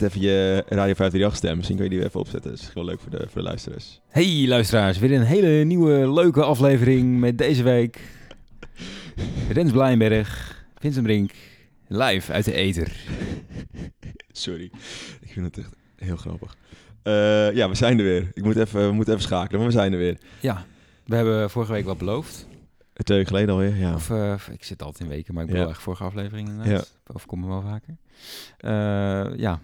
net even je Radio 538 stem. Misschien kun je die even opzetten. Dat is wel leuk voor de, voor de luisteraars. Hey luisteraars, weer een hele nieuwe leuke aflevering met deze week Rens Blijnberg, Vincent Brink, live uit de Eter. Sorry, ik vind het echt heel grappig. Eh, ja, we zijn er weer. Ik moet even, we moeten even schakelen, maar we zijn er weer. Ja, we hebben vorige week wat beloofd. Twee weken geleden alweer, ja. Of, uh, ik zit altijd in weken, maar ik bedoel Ja. echt vorige aflevering inderdaad. Of komen we wel vaker. Eh, ja,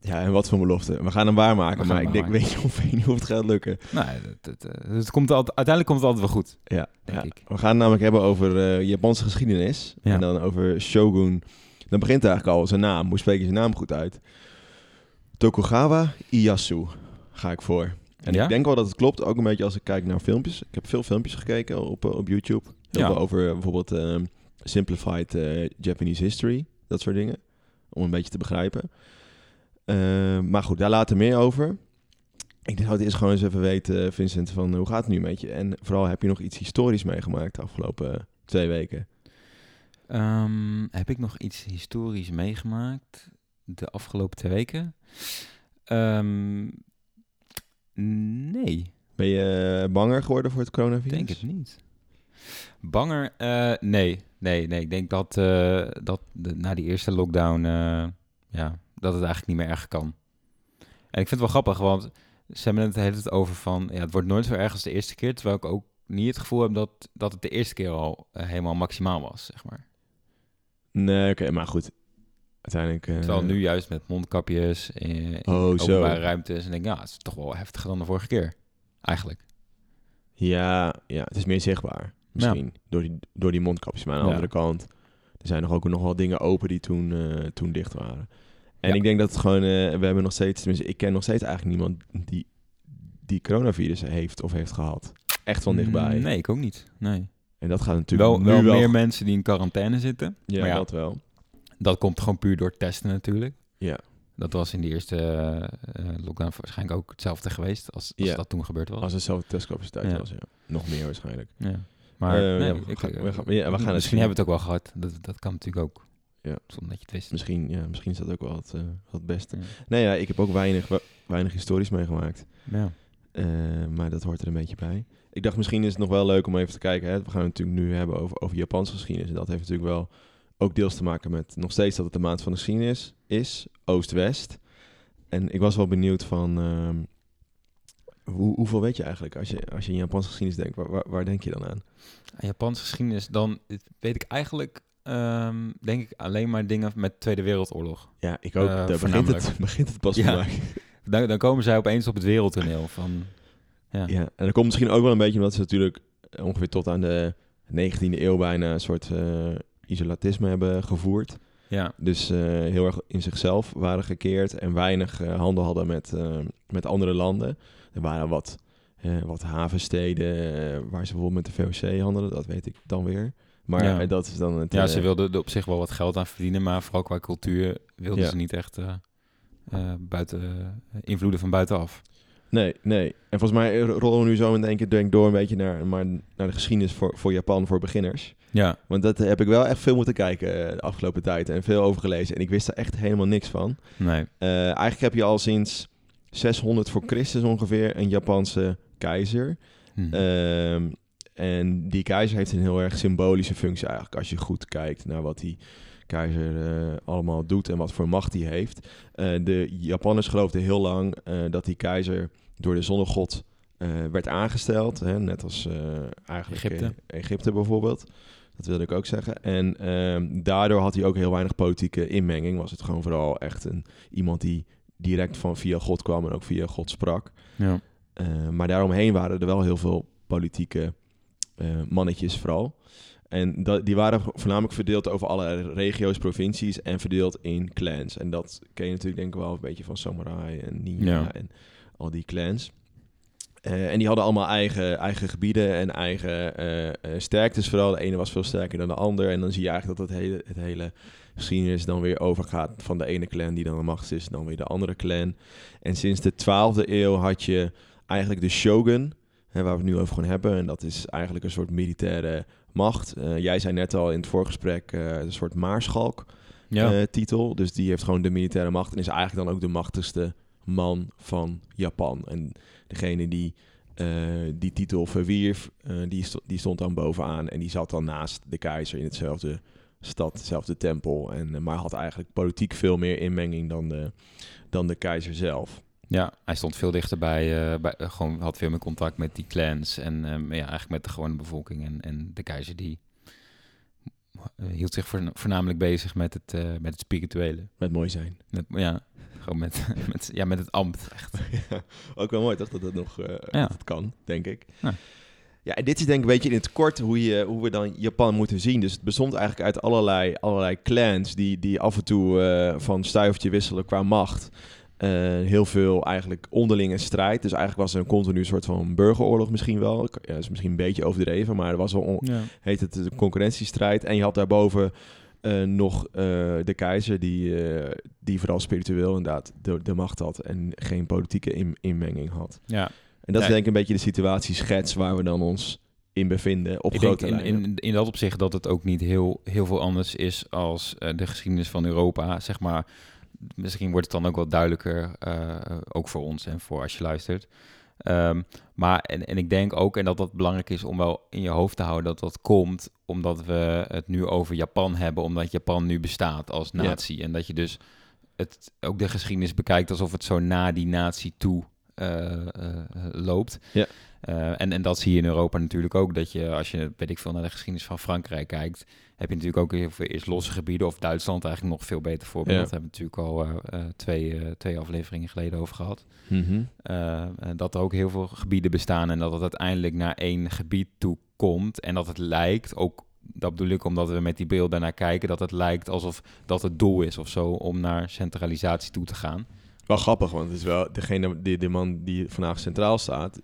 Ja, en wat voor belofte. We gaan hem waarmaken, gaan maar ik denk, weet je of, weet niet of het gaat lukken. nou, het, het, eh, het komt altijd, uiteindelijk komt het altijd wel goed. Ja, Denk ja. ik. we gaan het namelijk hebben over eh, Japanse geschiedenis. Ja. En dan over Shogun. Dan begint eigenlijk al zijn naam. Hoe spreek je zijn naam goed uit? Tokugawa Ieyasu ga ik voor. En Ja? ik denk wel dat het klopt, ook een beetje als ik kijk naar filmpjes. Ik heb veel filmpjes gekeken op, eh, op YouTube. Heel Ja. veel over bijvoorbeeld Simplified Japanese History. Dat soort dingen. Om een beetje te begrijpen. Eh, maar goed, daar later meer over. Ik zou het eerst gewoon eens even weten, Vincent, van hoe gaat het nu met je? En vooral, heb je nog iets historisch meegemaakt de afgelopen eh, twee weken? Ehm, heb ik nog iets historisch meegemaakt de afgelopen twee weken? Ehm, nee, Ben je eh, banger geworden voor het ik coronavirus? denk het niet. Banger? Eh, nee, nee, nee. Ik denk dat, eh, dat de, na die eerste lockdown, eh, ja, dat het eigenlijk niet meer erg kan. En ik vind het wel grappig, want ze hebben het de hele tijd over van, ja, het wordt nooit zo erg als de eerste keer, terwijl ik ook niet het gevoel heb dat, dat het de eerste keer al eh, helemaal maximaal was, zeg maar. Nee, oké, maar goed. Uiteindelijk... eh, Terwijl nu juist met mondkapjes in Oh, zo. openbare ruimtes. En denk ik, ja, het is toch wel heftiger dan de vorige keer. Eigenlijk. Ja, ja, het is meer zichtbaar. Misschien. Door, die, door die mondkapjes. Maar aan de Ja. andere kant... Er zijn nog ook nog wel dingen open die toen, eh, toen dicht waren. En ik denk dat het gewoon... eh, we hebben nog steeds... Tenminste, ik ken nog steeds eigenlijk niemand die, die coronavirus heeft of heeft gehad. Echt van dichtbij. Mm, Nee, ik ook niet. Nee. En dat gaat natuurlijk Wel, nu wel wel... meer mensen die in quarantaine zitten. Ja, maar ja, dat wel. dat komt gewoon puur door testen natuurlijk. Ja. Dat was in de eerste eh, eh, lockdown waarschijnlijk ook hetzelfde geweest als, als Ja. dat toen gebeurd was. Als het zelfde testcapaciteit Ja. was, ja. Nog meer waarschijnlijk. Ja. Maar nee, we ik- gaan- we gaan- we misschien hebben we het ook wel gehad. Dat, dat kan natuurlijk ook. Ja. Zonder dat je het wist. Misschien, ja, misschien is dat ook wel het, eh, het beste. Ja. Nee, ja, ik heb ook weinig, weinig historisch meegemaakt. Ja. Eh, maar dat hoort er een beetje bij. Ik dacht, misschien is het nog wel leuk om even te kijken. Hè. We gaan het natuurlijk nu hebben over, over Japanse geschiedenis. En dat heeft natuurlijk wel ook deels te maken met nog steeds dat het de maand van de geschiedenis is. Oost-West. En ik was wel benieuwd van... ehm, hoe, hoeveel weet je eigenlijk als je, als je in Japanse geschiedenis denkt? Waar, waar, waar denk je dan aan? Aan Japanse geschiedenis, dan weet ik eigenlijk, ehm, denk ik, alleen maar dingen met Tweede Wereldoorlog. Ja, ik ook. Daar begint het, begint het pas Ja. Dan, dan komen zij opeens op het wereldtoneel van... Ja, Ja, en dat komt misschien ook wel een beetje omdat ze natuurlijk ongeveer tot aan de 19e eeuw bijna een soort eh, isolatisme hebben gevoerd. ja, Dus eh, heel erg in zichzelf waren gekeerd en weinig handel hadden met, met andere landen. Er waren wat, wat havensteden waar ze bijvoorbeeld met de VOC handelden, dat weet ik dan weer. Maar Ja. eh, dat is dan het... ja eh, ze wilden er op zich wel wat geld aan verdienen, maar vooral qua cultuur wilden Ja. ze niet echt eh, eh, buiten, eh, invloeden van buitenaf. Nee, nee. En volgens mij rollen we nu zo in één keer denk door een beetje naar, maar naar de geschiedenis voor, voor Japan voor beginners. Ja, Want dat heb ik wel echt veel moeten kijken eh, de afgelopen tijd en veel over gelezen. En ik wist er echt helemaal niks van. nee. Eh, eigenlijk heb je al sinds 600 voor Christus ongeveer een Japanse keizer. Hm. Ehm, en die keizer heeft een heel erg symbolische functie eigenlijk. Als je goed kijkt naar wat die keizer eh, allemaal doet en wat voor macht hij heeft. Eh, de Japanners geloofden heel lang eh, dat die keizer door de zonnegod werd aangesteld. Hè, net als eigenlijk Egypte. Egypte bijvoorbeeld. Dat wilde ik ook zeggen. En ehm, daardoor had hij ook heel weinig politieke inmenging. Was het gewoon vooral echt een, iemand die direct van via God kwam en ook via God sprak. ja. Maar daaromheen waren er wel heel veel politieke mannetjes vooral. En dat, die waren voornamelijk verdeeld over alle regio's, provincies en verdeeld in clans. En dat ken je natuurlijk denk ik wel een beetje van Samurai en Ninja Ja. en al die clans. Uh, en die hadden allemaal eigen, eigen gebieden en eigen uh, uh, sterktes vooral. De ene was veel sterker dan de ander. En dan zie je eigenlijk dat het hele, het hele geschiedenis dan weer overgaat van de ene clan die dan de macht is, dan weer de andere clan. En sinds de 12e eeuw had je eigenlijk de shogun, hè, waar we het nu over gaan hebben. En dat is eigenlijk een soort militaire macht. Uh, jij zei net al in het voorgesprek uh, een soort maarschalk. Ja. eh, titel. Dus die heeft gewoon de militaire macht en is eigenlijk dan ook de machtigste man van Japan. En degene die eh, die titel verwierf, eh, die, die stond dan bovenaan en die zat dan naast de keizer in hetzelfde stad, dezelfde tempel. En, eh, maar had eigenlijk politiek veel meer inmenging dan de, dan de keizer zelf. Ja, hij stond veel dichterbij. eh bij, eh, gewoon had veel meer contact met die clans. En ehm, ja, eigenlijk met de gewone bevolking. En, en de keizer die eh, hield zich voorna- voornamelijk bezig met het, eh, met het spirituele. Met mooi zijn. Met, ja, gewoon met, met, ja, met het ambt. Echt. Ja, ook wel mooi toch dat dat nog eh, Ja. dat het kan, denk ik. Ja. Ja, en dit is denk ik een beetje in het kort hoe, je, hoe we dan Japan moeten zien. Dus het bestond eigenlijk uit allerlei, allerlei clans die, die af en toe eh, van stuivertje wisselen qua macht. Eh, heel veel eigenlijk onderlinge strijd. Dus eigenlijk was er een continu soort van burgeroorlog misschien wel. Ja, dat is misschien een beetje overdreven, maar er was wel on- Ja. heet het de concurrentiestrijd. En je had daarboven eh, nog eh, de keizer, die, eh, die vooral spiritueel inderdaad de, de macht had en geen politieke in- inmenging had. ja. En dat is denk ik een beetje de situatieschets waar we dan ons in bevinden op Ik denk in, in, in dat opzicht dat het ook niet heel, heel veel anders is als de geschiedenis van Europa. Zeg maar, misschien wordt het dan ook wat duidelijker, eh, ook voor ons en voor als je luistert. Ehm, maar en, en ik denk ook, en dat dat belangrijk is om wel in je hoofd te houden, dat dat komt omdat we het nu over Japan hebben, omdat Japan nu bestaat als Ja. natie. En dat je dus het, ook de geschiedenis bekijkt alsof het zo na die natie toe eh, eh, loopt. Ja. En, en dat zie je in Europa natuurlijk ook. Dat je, als je, weet ik veel, naar de geschiedenis van Frankrijk kijkt, heb je natuurlijk ook heel veel eerst losse gebieden. Of Duitsland eigenlijk nog veel beter voorbeeld. Ja. Dat hebben we natuurlijk al eh, eh, twee, eh, twee afleveringen geleden over gehad. Mhm. Dat er ook heel veel gebieden bestaan en dat het uiteindelijk naar één gebied toe komt. En dat het lijkt, ook dat bedoel ik omdat we met die beelden daarnaar kijken, dat het lijkt alsof dat het doel is of zo om naar centralisatie toe te gaan. Wel grappig, want het is wel degene, die, de man die vandaag centraal staat,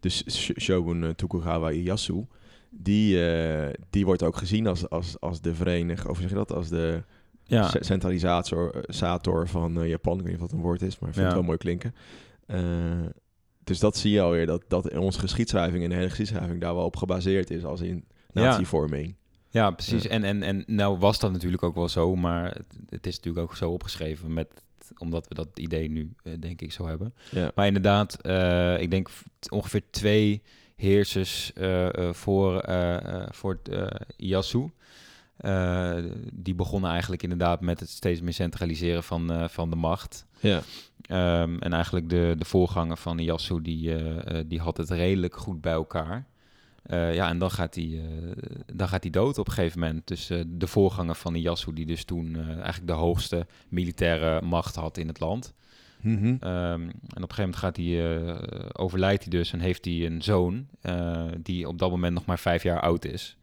dus Sh- Shogun Tokugawa Ieyasu, die, eh, die wordt ook gezien als, als, als de vereniging, of zeg je dat, als de Ja, ce- centralisator eh, sator van eh, Japan. Ik weet niet of dat een woord is, maar ik vind Ja. het wel mooi klinken. Dus dat zie je alweer, dat, dat in onze geschiedschrijving en de hele geschiedschrijving daar wel op gebaseerd is als in natievorming. ja precies. Ja. En, en, en nou was dat natuurlijk ook wel zo, maar het, het is natuurlijk ook zo opgeschreven met omdat we dat idee nu, denk ik, zo hebben. Maar inderdaad, ik denk ongeveer twee heersers eh, eh, voor, eh voor. Eh, die begonnen eigenlijk inderdaad met het steeds meer centraliseren van, van de macht. Ja. Ehm, en eigenlijk de, de voorganger van Ieyasu, die, die had het redelijk goed bij elkaar. Ja, en dan gaat, hij, dan gaat hij dood op een gegeven moment. Dus de voorganger van Ieyasu, die dus toen eigenlijk de hoogste militaire macht had in het land. Mhm. Ehm, en op een gegeven moment gaat hij, eh, overlijdt hij dus en heeft hij een zoon eh, die op dat moment nog maar vijf jaar oud is.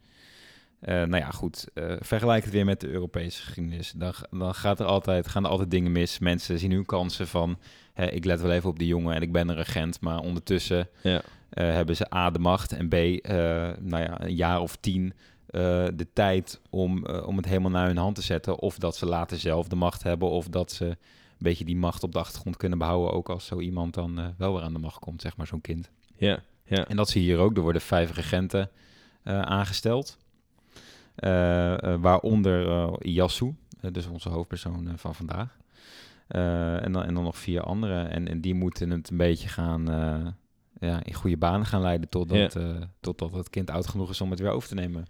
Eh, nou ja, goed. vergelijk het weer met de Europese geschiedenis. Dan, dan gaat er altijd, gaan er altijd dingen mis. Mensen zien hun kansen van... Hè, ik let wel even op die jongen en ik ben een regent. Maar ondertussen Ja. hebben ze A, de macht... en B, nou ja, een jaar of tien de tijd om, om het helemaal naar hun hand te zetten. Of dat ze later zelf de macht hebben... of dat ze beetje die macht op de achtergrond kunnen behouden... ook als zo iemand dan eh, wel weer aan de macht komt, zeg maar, zo'n kind. Ja. Ja. En dat zie je hier ook. Er worden vijf regenten eh, aangesteld. Eh, waaronder Ieyasu, eh, dus onze hoofdpersoon van vandaag. En, dan, en dan nog vier anderen. En, en die moeten het een beetje gaan... ja, in goede banen gaan leiden totdat, totdat het kind oud genoeg is om het weer over te nemen.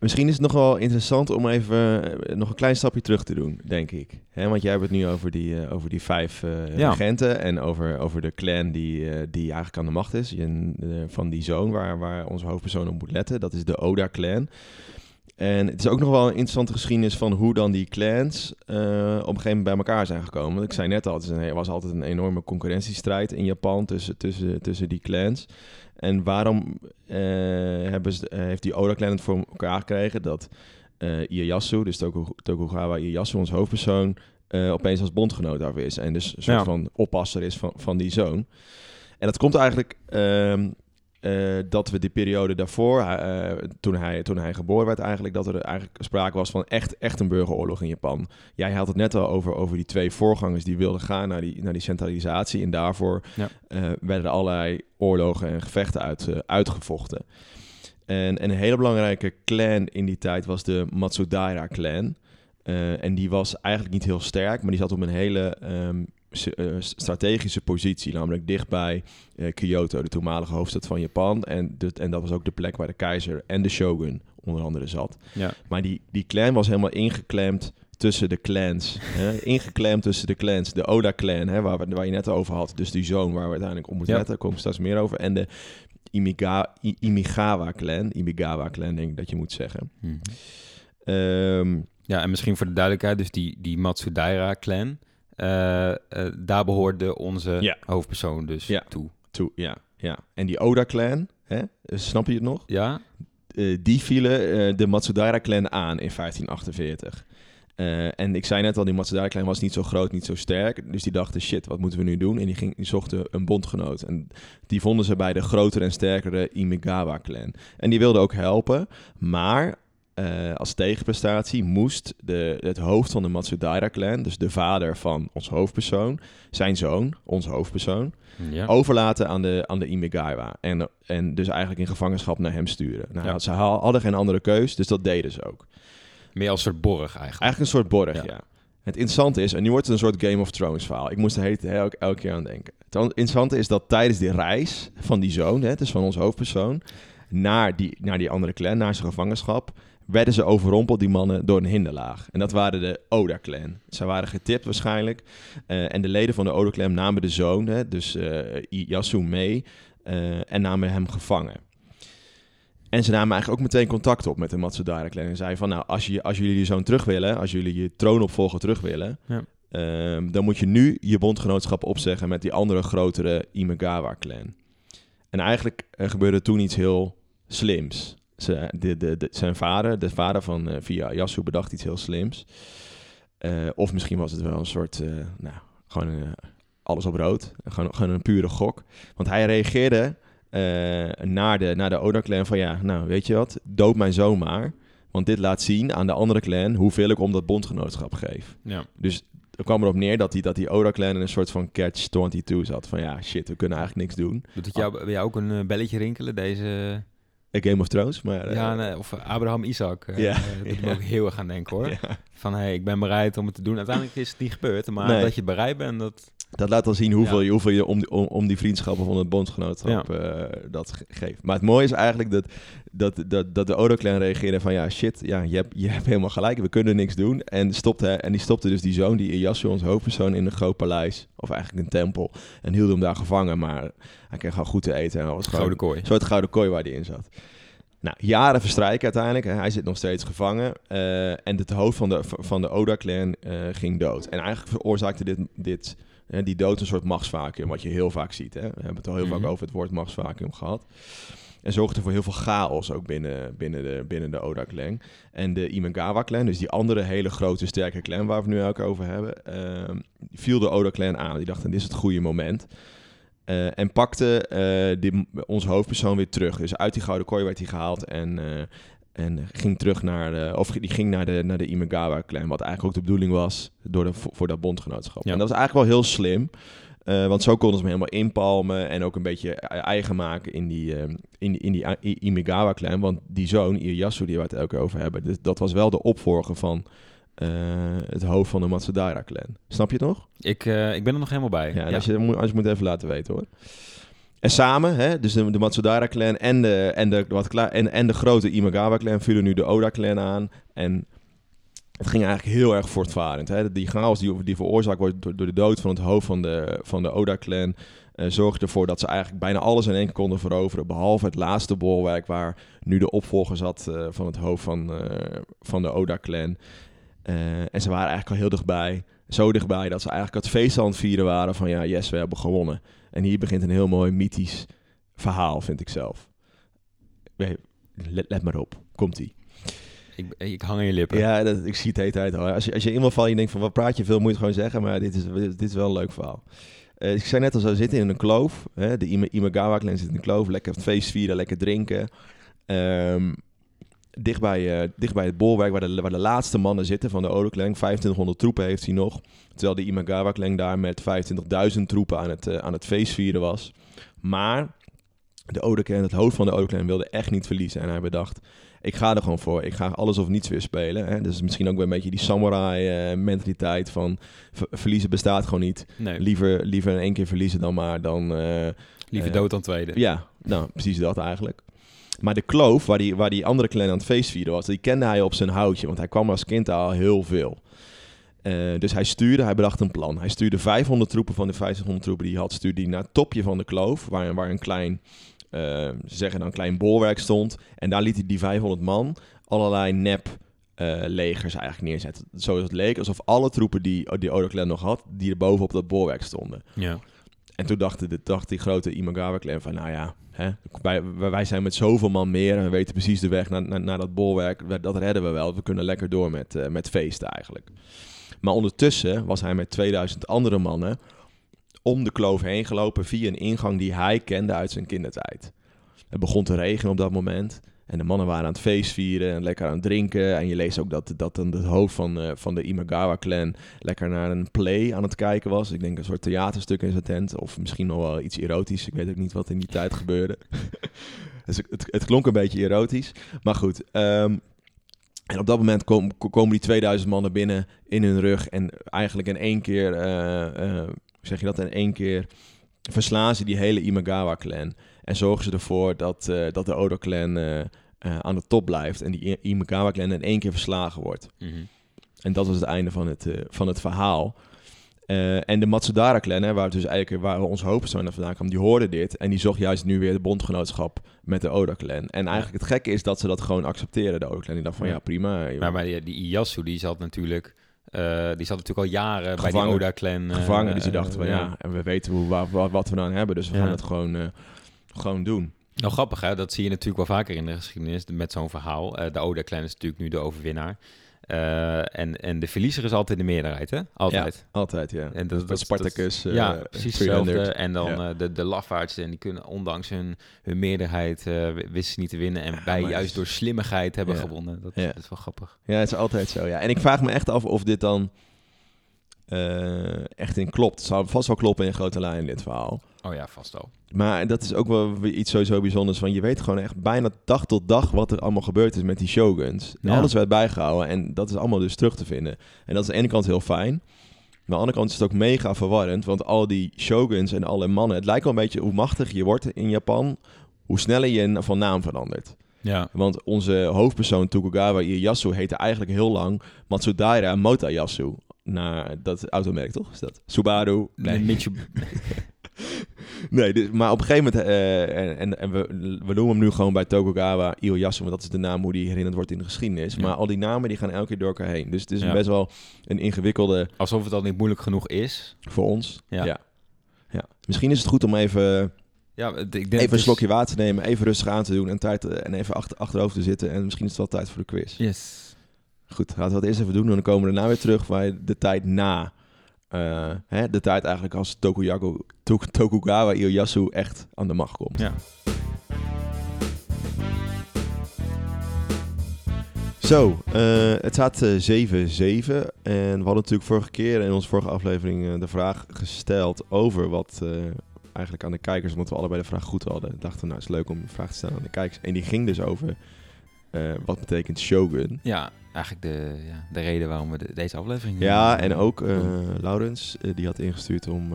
Misschien is het nog wel interessant om even eh, nog een klein stapje terug te doen, denk ik. Want jij hebt het nu over die, eh, over die vijf Ja. regenten en over, over de clan die, die eigenlijk aan de macht is. Je, van die zoon waar, waar onze hoofdpersoon op moet letten. Dat is de Oda-clan. En het is ook nog wel een interessante geschiedenis van hoe dan die clans eh, op een gegeven moment bij elkaar zijn gekomen. Want ik zei net al, het een- er was altijd een enorme concurrentiestrijd in Japan tussen, tussen, tussen die clans. En waarom eh, hebben ze, eh, heeft die Oda-clan het voor elkaar gekregen dat Ieyasu, dus Toku- Tokugawa Ieyasu, ons hoofdpersoon, opeens als bondgenoot daar weer is. En dus een soort Ja. van oppasser is van, van die zoon. En dat komt eigenlijk ehm, eh, dat we die periode daarvoor, eh, toen, hij, toen hij geboren werd eigenlijk, dat er eigenlijk sprake was van echt, echt een burgeroorlog in Japan. Jij had het net al over, over die twee voorgangers die wilden gaan naar die, naar die centralisatie. En daarvoor Ja. eh, werden er allerlei oorlogen en gevechten uit, uitgevochten. En, en een hele belangrijke clan in die tijd was de Matsudaira-clan. Eh, en die was eigenlijk niet heel sterk, maar die zat op een hele ehm, eh, strategische positie, namelijk dichtbij eh, Kyoto, de toenmalige hoofdstad van Japan. En, en dat was ook de plek waar de keizer en de shogun onder andere zat. Ja. Maar die, die clan was helemaal ingeklemd tussen de clans. Hè? Ingeklemd tussen de clans. De Oda-clan, hè, waar, we, waar je net over had. Dus die zoon waar we uiteindelijk op moeten Ja. letten. Daar kom ik straks meer over. En de Imiga, I- Imigawa-clan. Imigawa-clan, denk ik dat je moet zeggen. Mhm. Ehm, Ja, en misschien voor de duidelijkheid, dus die, die Matsudaira-clan, eh, eh, daar behoorde onze Ja. hoofdpersoon dus Ja. toe. toe, ja, ja. En die Oda-clan, hè? eh, snap je het nog? Ja? Eh, die vielen eh, de Matsudaira-clan aan in 1548. Eh, en ik zei net al, die Matsudaira-clan was niet zo groot, niet zo sterk. Dus die dachten, shit, wat moeten we nu doen? En die, ging, die zochten een bondgenoot. En die vonden ze bij de grotere en sterkere Imigawa-clan. En die wilden ook helpen. Maar eh, als tegenprestatie moest de, het hoofd van de Matsudaira-clan... dus de vader van ons hoofdpersoon, zijn zoon, ons hoofdpersoon... Ja. overlaten aan de, aan de Imigawa. En, en dus eigenlijk in gevangenschap naar hem sturen. Nou, Ja. Ze ha- hadden geen andere keus, dus dat deden ze ook. Meer als een soort borg eigenlijk. Eigenlijk een soort borg, ja. Ja. Het interessante is, en nu wordt het een soort Game of Thrones verhaal. Ik moest er heet, elke, elke keer aan denken. Het interessante is dat tijdens die reis van die zoon, hè, dus van ons hoofdpersoon, naar die, naar die andere clan, naar zijn gevangenschap, werden ze overrompeld, die mannen, door een hinderlaag. En dat waren de Oda-clan. Ze waren getipt waarschijnlijk. Eh, en de leden van de Oda-clan namen de zoon, hè, dus eh Yasu, mee eh, en namen hem gevangen. En ze namen eigenlijk ook meteen contact op met de Matsudaira-clan. En zeiden van, nou, als, je, als jullie je zoon terug willen, als jullie je troonopvolger terug willen... Ja. ehm, dan moet je nu je bondgenootschap opzeggen met die andere grotere Imagawa-clan. En eigenlijk gebeurde toen iets heel slims. Ze, de, de, de- zijn vader, de vader van eh, Via Yasu, bedacht iets heel slims. Eh, of misschien was het wel een soort, eh, nou, gewoon alles op rood. Gewoon, gewoon een pure gok. Want hij reageerde naar de, naar de Oda-clan van ja, nou weet je wat, dood mijn zoon maar. Want dit laat zien aan de andere clan hoeveel ik om dat bondgenootschap geef. Ja. Dus er kwam erop neer dat die, dat die Oda-clan in een soort van catch-22 zat. Van ja, shit, we kunnen eigenlijk niks doen. Doet het jou, bij jou ook een belletje rinkelen, deze... A Game of Thrones, maar... eh, ja, nee, of Abraham Isaac. eh, Ja, eh, dat ja. ook heel erg aan denken hoor. Van hey, ik ben bereid om het te doen. Uiteindelijk is het niet gebeurd, maar Nee. dat je bereid bent, dat... Dat laat al zien hoeveel, Ja. je, hoeveel je om, die- om, om die vriendschappen van het bondgenootschap eh, dat ge- geeft. Maar het mooie is eigenlijk dat, dat, dat, dat de Odo-clan reageerde van... ja, shit, ja, je, hebt, je hebt helemaal gelijk, we kunnen niks doen. En, stopte, en die stopte dus die zoon, die Ieyasu, ons hoofdpersoon... in een groot paleis, of eigenlijk een tempel. En hield hem daar gevangen, maar hij kreeg gewoon goed te eten. En was gewoon Gouden kooi. een soort gouden kooi waar hij in zat. Nou, jaren verstrijken uiteindelijk. Hij zit nog steeds gevangen. eh, en het hoofd van de, van de Oda-clan eh, ging dood. En eigenlijk veroorzaakte dit, dit, eh, die dood een soort machtsvacuum. Wat je heel vaak ziet. Hè? We hebben het al heel Mhm. vaak over het woord machtsvacuum gehad. En zorgde voor heel veel chaos ook binnen, binnen de, binnen de Oda-clan. En de Imagawa-clan, dus die andere hele grote sterke clan waar we het nu ook over hebben, ehm, viel de Oda-clan aan. Die dachten, dit is het goede moment. Eh, en pakte eh, die, onze hoofdpersoon weer terug. Dus uit die gouden kooi werd hij gehaald en, eh, en ging terug naar de, of die ging naar de, naar de Imagawa-clan. Wat eigenlijk ook de bedoeling was door de, voor, dat bondgenootschap. Ja. En dat was eigenlijk wel heel slim. eh, want zo konden ze hem helemaal inpalmen en ook een beetje e- eigen maken in die, eh, in die, in die I- Imagawa-clan. Want die zoon, Ieyasu, die we het elke keer over hebben, dus dat was wel de opvolger van eh, het hoofd van de Matsudaira-clan. Snap je het nog? Ik, eh, ik ben er nog helemaal bij. Ja, Als, je, als je moet even laten weten hoor. En samen, hè, dus de, de Matsudara-clan en de, en, de, en, en de grote Imagawa-clan vielen nu de Oda-clan aan. En het ging eigenlijk heel erg voortvarend. Hè. Die chaos die, die veroorzaakt wordt door, de dood van het hoofd van de, van de Oda-clan... eh, zorgde ervoor dat ze eigenlijk bijna alles in één keer konden veroveren. Behalve het laatste bolwerk waar nu de opvolger zat eh, van het hoofd van, eh, van de Oda-clan. En ze waren eigenlijk al heel dichtbij. Zo dichtbij dat ze eigenlijk het feest aan het vieren waren van ja, yes, we hebben gewonnen. En hier begint een heel mooi mythisch verhaal, vind ik zelf. Let, let maar op, komt-ie. Ik, ik hang aan je lippen. Ja, dat, ik zie het de hele tijd al. Als je, als je iemand valt je denkt van wat praat je veel, moet je het gewoon zeggen. Maar dit is, dit is wel een leuk verhaal. Eh, ik zei net al, ze zitten in een kloof. Hè? De Ima- Imagawa-clan zit in een kloof. Lekker feest vieren, lekker drinken. Ehm dicht, bij, eh, dicht bij het bolwerk waar de, waar de laatste mannen zitten van de Odo-clan. 2500 troepen heeft hij nog. Terwijl de Imagawa-clan daar met 25.000 troepen aan het, eh, aan het feest vieren was. Maar de Odo-clan, het hoofd van de Odo-clan, wilde echt niet verliezen. En hij bedacht, ik ga er gewoon voor. Ik ga alles of niets weer spelen. Hè? Dus misschien ook wel een beetje die samurai-mentaliteit van ver- verliezen bestaat gewoon niet. Nee, Liever, liever in één keer verliezen dan maar dan... eh, liever eh, dood dan tweede. ja, nou, precies dat eigenlijk. Maar de kloof, waar die, waar die andere clan aan het feestvieren was, die kende hij op zijn houtje. Want hij kwam als kind al heel veel. Eh, dus hij stuurde, hij bedacht een plan. Hij stuurde 500 troepen van de 500 troepen die hij had, stuurde hij naar het topje van de kloof, waar, waar een klein, eh, ze zeggen dan een klein bolwerk stond. En daar liet hij die 500 man allerlei nep eh, legers eigenlijk neerzetten. Zoals het leek, alsof alle troepen die, die Odo clan nog had, die er boven op dat bolwerk stonden. Ja. En toen dacht, de, dacht die grote Imagawa-clan van, nou ja, hè, wij, zijn met zoveel man meer en we weten precies de weg naar, naar, naar dat bolwerk. We- Dat redden we wel. We kunnen lekker door met, eh, met feesten eigenlijk. Maar ondertussen was hij met 2000 andere mannen om de kloof heen gelopen via een ingang die hij kende uit zijn kindertijd. Het begon te regenen op dat moment. En de mannen waren aan het feest vieren en lekker aan het drinken. En je leest ook dat, dat dan het hoofd van, eh, van de Imagawa-clan lekker naar een play aan het kijken was. Ik denk een soort theaterstuk in zijn tent. Of misschien nog wel iets erotisch. Ik weet ook niet wat in die tijd gebeurde. dus het, het klonk een beetje erotisch. Maar goed. ehm, en op dat moment kom- ko- komen die 2000 mannen binnen in hun rug. En eigenlijk in één keer, hoe zeg je dat, in één keer verslaan ze die hele Imagawa-clan. En zorgen ze ervoor dat, eh, dat de Odo-clan eh, eh, aan de top blijft. En die Imagawa-clan in één keer verslagen wordt. Mhm. En dat was het einde van het, van het verhaal. En de Matsudara-clan, hè, waar, dus eigenlijk, waar ons hoofdpersoon vandaan kwam, die hoorde dit. En die zocht juist nu weer de bondgenootschap met de Oda-clan. En eigenlijk het gekke is dat ze dat gewoon accepteren, de Oda-clan. Die dacht van, ja, Ja. prima. joh. Maar, maar die, die Iyasu, die zat natuurlijk... die zat natuurlijk al jaren bij Gevangen. die Oda-clan. gevangen. Dus die dachten van, ja, en we weten hoe, wa- wa- wat we dan hebben. Dus we Ja. gaan het gewoon, gewoon doen. Nou, grappig hè, dat zie je natuurlijk wel vaker in de geschiedenis met zo'n verhaal. Eh, de Oda-clan is natuurlijk nu de overwinnaar. Eh, en, en de verliezer is altijd de meerderheid, hè? Altijd. Altijd, ja. En dat, dat, Spartacus, dat- eh, ja, precies 300. hetzelfde. En dan Ja. eh, de, de lafaards, en die kunnen ondanks hun, hun meerderheid eh, wisten ze niet te winnen. En Ja, wij maar juist door slimmigheid hebben Ja. gewonnen. Dat, Ja. dat is wel grappig. Ja, het is altijd zo, ja. En ik vraag me echt af of dit dan eh, echt in klopt. Het zou vast wel kloppen in grote lijnen, dit verhaal. Oh ja, vast al. Maar dat is ook wel iets sowieso bijzonders. Van je weet gewoon echt bijna dag tot dag wat er allemaal gebeurd is met die shoguns. Ja. Alles werd bijgehouden en dat is allemaal dus terug te vinden. En dat is aan de ene kant heel fijn. Maar aan de andere kant is het ook mega verwarrend. Want al die shoguns en alle mannen... Het lijkt wel een beetje hoe machtig je wordt in Japan... hoe sneller je van naam verandert. Ja, Want onze hoofdpersoon Tokugawa Ieyasu heette eigenlijk heel lang Matsudaira Motoyasu. Naar dat automerk, toch? Is dat? Subaru? nee. Mitsu- Nee, dus, maar op een gegeven moment... eh, en en, en we, we noemen hem nu gewoon bij Tokugawa Ieyasu... want dat is de naam hoe die herinnerd wordt in de geschiedenis. Ja. Maar al die namen die gaan elke keer door elkaar heen. Dus het is Ja. best wel een ingewikkelde Alsof het al niet moeilijk genoeg is. voor ons. Ja. ja. Ja. Misschien is het goed om even, Ja, ik denk even een dus- slokje water te nemen... even rustig aan te doen en, tijd, eh, en even achter, achterover te zitten. En misschien is het wel tijd voor de quiz. Yes. Goed, laten we dat eerst even doen. En dan komen we daarna weer terug bij de tijd na. eh, hè, de tijd eigenlijk als Tokuyaku, Tokugawa Ieyasu echt aan de macht komt. Ja. Zo, eh, het staat eh, 7-7. En we hadden natuurlijk vorige keer in onze vorige aflevering eh, de vraag gesteld over wat eh, eigenlijk aan de kijkers, omdat we allebei de vraag goed hadden, dachten we nou het is leuk om een vraag te stellen aan de kijkers. En die ging dus over eh, wat betekent shogun. Ja, eigenlijk de, ja, de reden waarom we de- deze aflevering... Ja, eh, en ook eh. Laurens, eh, die had ingestuurd om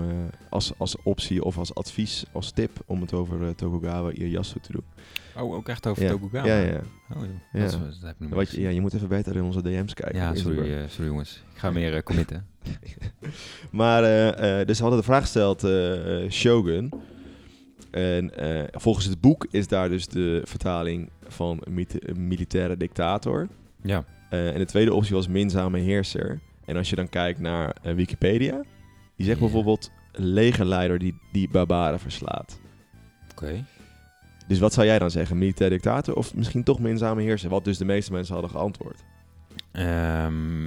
als, als optie of als advies, als tip, om het over Tokugawa Ieyasu te doen. Oh, ook echt over ja. Tokugawa? Ja, ja. Oh. Ja. Dat, is, dat heb ik Wat je, ja, je moet even beter in onze DM's kijken. Ja, sorry, sorry jongens. Ik ga meer committen. Maar, dus we hadden de vraag gesteld, Shogun. En volgens het boek is daar dus de vertaling van militaire dictator. Ja. Eh, en de tweede optie was minzame heerser. En als je dan kijkt naar eh, Wikipedia, die zegt bijvoorbeeld legerleider die, die barbaren verslaat. Oké. Dus wat zou jij dan zeggen? Militair dictator of misschien toch minzame heerser? Wat dus de meeste mensen hadden geantwoord. Ehm,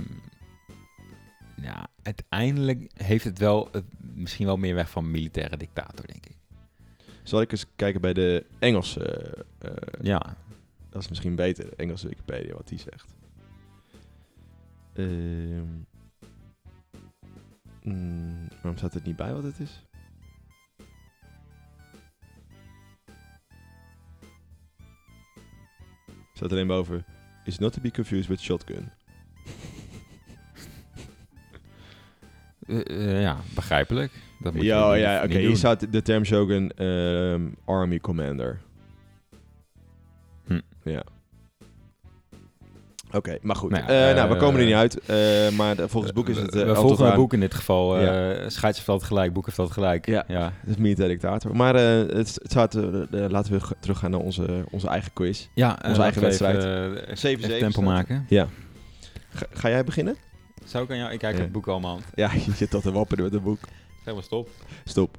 ja, uiteindelijk heeft het wel misschien wel meer weg van militaire dictator, denk ik. Zal ik eens kijken bij de Engelse... eh, Ja. Dat is misschien beter, de Engelse Wikipedia, wat die zegt. Ehm mm, waarom staat het niet bij wat het is? Staat alleen boven. Is not to be confused with shotgun. Eh, eh, ja, begrijpelijk. Dat moet Ja, ja, oké. Hier staat de term Shogun ehm, Army Commander. Hm. Ja. Oké, maar goed. Nou ja, Eh, nou, we eh, komen er niet uit. eh, maar de- volgens het boek is het... Eh, we volgen het boek in dit geval. Ja. Scheids heeft altijd gelijk, boek heeft altijd gelijk. Ja. ja. Het is militair dictator. Maar het, het staat, laten we teruggaan naar onze, onze eigen quiz. Ja, Onze eigen wedstrijd. 7 7-7 tempo maken. Ga, ga jij beginnen? Zou ik aan jou? Ik kijk Ja. het boek allemaal. Ja, je zit al te wapperen met het boek. Zeg maar stop. Stop.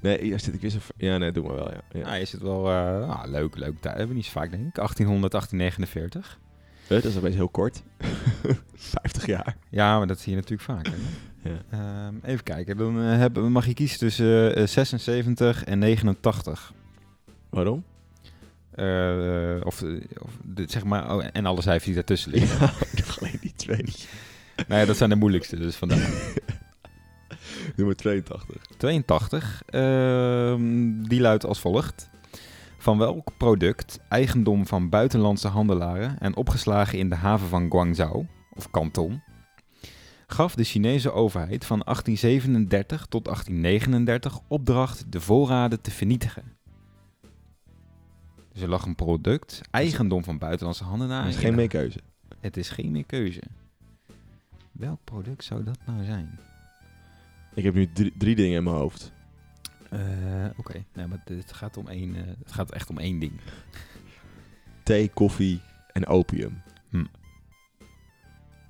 Nee, hier zit ik weer zo... Ja, nee, doe maar wel, ja. ja. Ja, je zit wel ah, leuk, leuk. Dat hebben we niet zo vaak, denk ik. 1800, 1849. Dat is opeens heel kort. 50 jaar. Ja, maar dat zie je natuurlijk vaker. Ja. Ehm, even kijken. Dan eh, hebben, mag je kiezen tussen eh, 76 en 89. Waarom? Eh, of, of zeg maar, oh, en alle cijfers die daartussen liggen. Ja, alleen die twee. nou ja, dat zijn de moeilijkste, dus vandaar. Nummer 82. 82. ehm, die luidt als volgt. Van welk product, eigendom van buitenlandse handelaren en opgeslagen in de haven van Guangzhou, of Canton, gaf de Chinese overheid van 1837 tot 1839 opdracht de voorraden te vernietigen? Dus er lag een product, eigendom van buitenlandse handelaren. Dat is geen meer keuze. Het is geen meer keuze. Welk product zou dat nou zijn? Ik heb nu drie, drie dingen in mijn hoofd. Eh, Oké, nee, maar het gaat, om één, eh, het gaat echt om één ding. Thee, koffie en opium. Hm.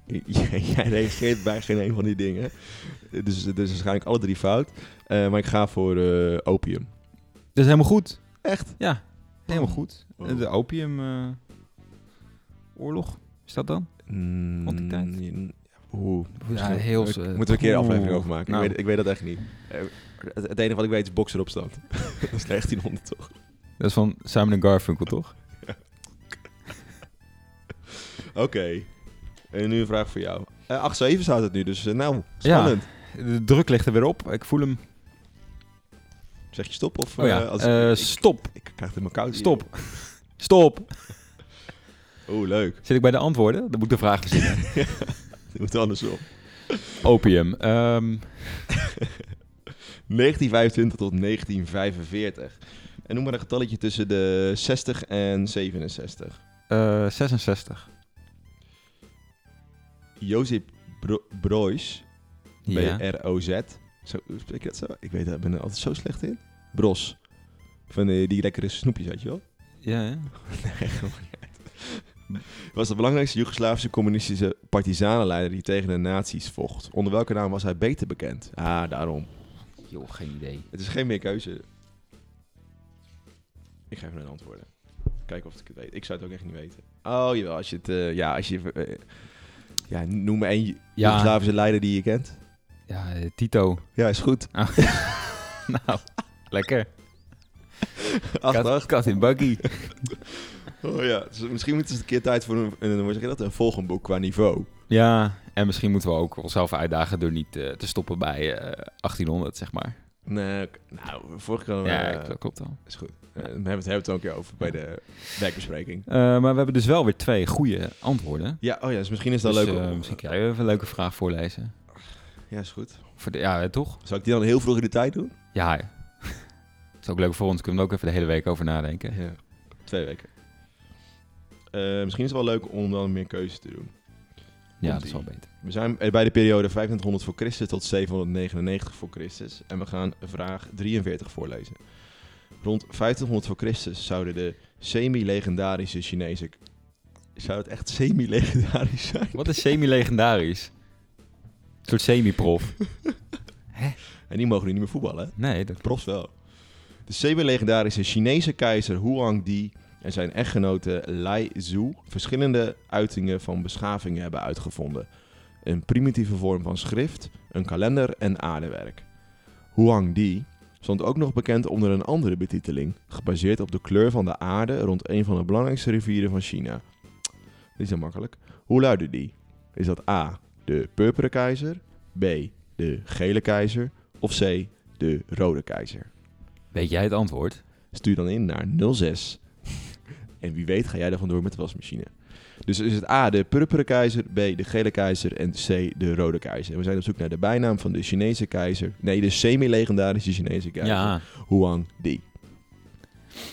Jij, reageert bij geen een van die dingen. Dus, dus waarschijnlijk alle drie fout. Eh, maar ik ga voor opium. Dat is helemaal goed. Echt? Ja, helemaal Oh. goed. Oh. De opium oorlog, is dat dan? Rond die tijd? Mm, Oeh. Ja, heel... eh, Moeten we een keer een aflevering over maken. Nou, Ik, weet, ik weet dat echt niet. Eh, het, het enige wat ik weet is bokseropstand. dat is 1900 toch? Dat is van Simon Garfunkel, toch? Oké. En nu een vraag voor jou. Eh 8-7 staat het nu, dus eh, nou, spannend. De druk ligt er weer op. Ik voel hem. Zeg je stop of... Oh ja, eh, als ik, stop. ik, ik krijg het in mijn koud. Stop. Stop. Oeh, leuk. Zit ik bij de antwoorden? Dan moet ik de vraag verzinnen. Je moet andersom. Opium. ehm, 1925 tot 1945. En noem maar een getalletje tussen de 60 en 67. eh, 66. Jozef Bro Brois, Ja. B-R-O-Z. Zo, hoe spreek je dat zo? Ik weet dat, ik ben er altijd zo slecht in. Bros. Van die, die lekkere snoepjes, weet je wel? Ja, ja. Nee. Was de belangrijkste Joegoslavische communistische partisanenleider die tegen de nazi's vocht. Onder welke naam was hij beter bekend? Ah, daarom. Joh, geen idee. Het is geen meer keuze. Ik geef een antwoorden. Kijken of ik het weet. Ik zou het ook echt niet weten. Oh, jawel. Als je het... eh, ja, als je... eh, ja, noem me één Ja. Joegoslavische leider die je kent. Ja, eh, Tito. Ja, is goed. nou, lekker. Kat, kat in buggy. Oh ja. Dus misschien moeten ze een keer tijd voor een, een, hoe zeg je dat, een volgend boek qua niveau. Ja, en misschien moeten we ook onszelf uitdagen door niet eh, te stoppen bij eh, 1800, zeg maar. Nee, nou, vorige keer... ja, eh, dat klopt al. is goed. Eh, we hebben het, hebben het ook een keer over bij de werkbespreking. Eh, maar we hebben dus wel weer twee goede antwoorden. Ja, oh ja, dus misschien is dat Dus, leuk. eh, om- misschien kan jij even een leuke vraag voorlezen. Ja, is goed. Voor de, ja, eh, toch? Zal ik die dan heel vroeg in de tijd doen? Ja. Is ook leuk voor ons. Kunnen we ook even de hele week over nadenken. Ja. Twee weken. Eh, misschien is het wel leuk om dan meer keuze te doen. Ja, dat is wel beter. We zijn bij de periode 2500 voor Christus tot 799 voor Christus. En we gaan vraag 43 voorlezen. Rond 1500 voor Christus zouden de semi-legendarische Chinese... Zou het echt semi-legendarisch zijn? Wat is semi-legendarisch? Een soort semi-prof. En die mogen nu niet meer voetballen, hè? Nee, dat Profs wel. De semi-legendarische Chinese keizer Huang Di en zijn echtgenote Lai Zhu verschillende uitingen van beschavingen hebben uitgevonden. Een primitieve vorm van schrift, een kalender en aardewerk. Huang Di stond ook nog bekend onder een andere betiteling, gebaseerd op de kleur van de aarde rond een van de belangrijkste rivieren van China. Die is heel makkelijk. Hoe luidde die? Is dat A, de purperen keizer, B, de gele keizer of C, de rode keizer? Weet jij het antwoord? Stuur dan in naar 06 En wie weet ga jij er vandoor met de wasmachine. Dus is het A, de purperen keizer, B, de gele keizer en C, de rode keizer. En we zijn op zoek naar de bijnaam van de Chinese keizer. Nee, de semi-legendarische Chinese keizer. Ja. Huang Di.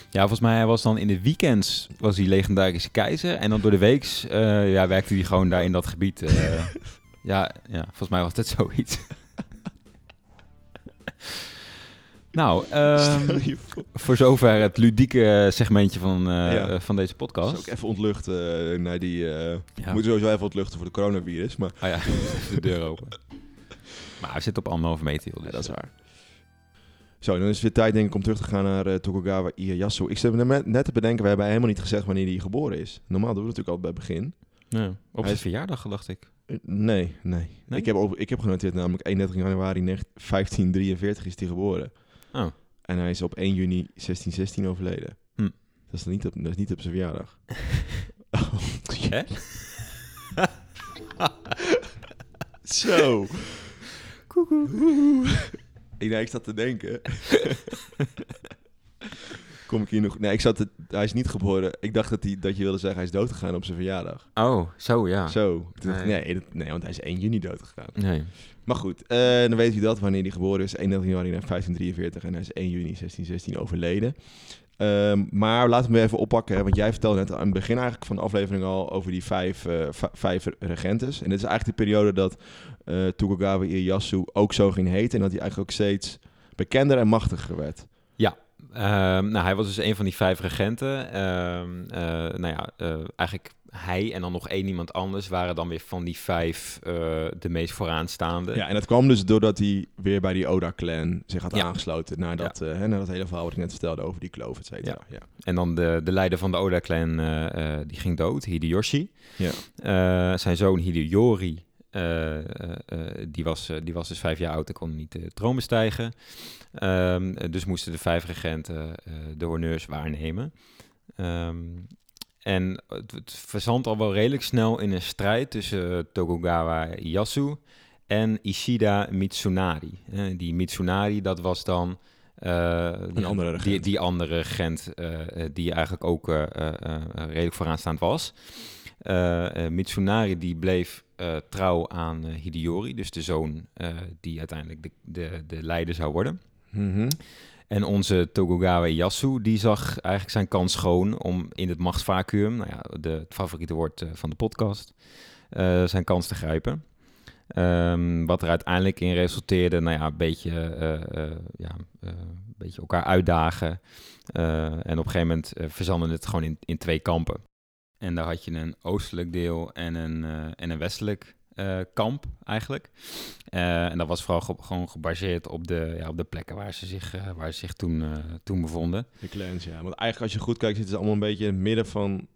ja, volgens mij was dan in de weekends was hij legendarische keizer. En dan door de weeks eh, ja, werkte hij gewoon daar in dat gebied. eh. ja, ja, volgens mij was dat zoiets. Nou, ehm, voor. zover het ludieke segmentje van, eh, Ja. van deze Dat podcast. ook even ontluchten eh, naar die... eh Ja. Moet sowieso even ontluchten voor de coronavirus, maar Oh ja, de deur open. Maar hij zit op anderhalve meter, joh, ja, dus, dat is waar. Zo, dan is het weer tijd denk ik om terug te gaan naar Tokugawa Ieyasu. Ik zit me net- net te bedenken, we hebben helemaal niet gezegd wanneer hij geboren is. Normaal doen we het natuurlijk al bij het begin. ja. Op Hij zijn is- verjaardag, dacht ik. Nee, nee. Nee? Ik, heb op, ik heb genoteerd namelijk 31 januari 19- 1543 is hij geboren. Oh. En hij is op 1 juni 1616 overleden. Hm. Dat, is niet op, dat is niet op zijn verjaardag. Oh, Hè? Zo. Ik, nee, ik zat te denken. Kom ik hier nog... Nee, ik zat te, hij is niet geboren. Ik dacht dat, hij, dat je wilde zeggen hij is dood gegaan op zijn verjaardag. Oh, zo ja. Zo. Toen dacht ik, Nee. nee, dat- nee, want hij is 1 juni dood gegaan. Nee. Maar goed, eh, dan weet u dat wanneer hij geboren is. 31 januari 1543 en hij is 1 juni 1616 overleden. Ehm, maar laten we hem even oppakken, hè, want jij vertelde net aan het begin eigenlijk van de aflevering al over die vijf, eh, vijf regentes. En dit is eigenlijk de periode dat eh Tokugawa Ieyasu ook zo ging heten en dat hij eigenlijk ook steeds bekender en machtiger werd. Ehm, nou, hij was dus een van die vijf regenten. Ehm, eh, nou ja, eh, eigenlijk hij en dan nog één iemand anders waren dan weer van die vijf eh, de meest vooraanstaande. Ja, en dat kwam dus doordat hij weer bij die Oda-clan zich had Ja. aangesloten. Naar dat, hè, naar dat hele verhaal wat ik net vertelde over die kloof, et cetera. Ja. En dan de, de leider van de Oda-clan, die ging dood, Hideyoshi. Ja. Zijn zoon Hideyori, eh, eh, eh, die, was, die was dus vijf jaar oud en kon niet de troon bestijgen. Ehm, eh, dus moesten de vijf regenten de honneurs waarnemen. Ehm, en het, het verzandt al wel redelijk snel in een strijd tussen Tokugawa Ieyasu en Ishida Mitsunari. Die Mitsunari, dat was dan... die, andere Die, die andere regent die eigenlijk ook redelijk vooraanstaand was. Mitsunari die bleef eh, trouw aan eh, Hideyori, dus de zoon eh, die uiteindelijk de, de, de leider zou worden. Mhm. En onze Tokugawa Ieyasu, die zag eigenlijk zijn kans schoon om in het machtsvacuum, nou ja, de, het favoriete woord van de podcast, zijn kans te grijpen. Ehm, wat er uiteindelijk in resulteerde, nou ja, een beetje, ja, een beetje elkaar uitdagen. En op een gegeven moment verzanden het gewoon in, in twee kampen. En daar had je een oostelijk deel en een, uh, en een westelijk uh, kamp eigenlijk. Uh, en dat was vooral ge gewoon gebaseerd op de, ja, op de plekken waar ze zich, waar ze zich toen, toen bevonden. De clans, ja. Want eigenlijk als je goed kijkt, zitten ze allemaal een beetje in het midden van...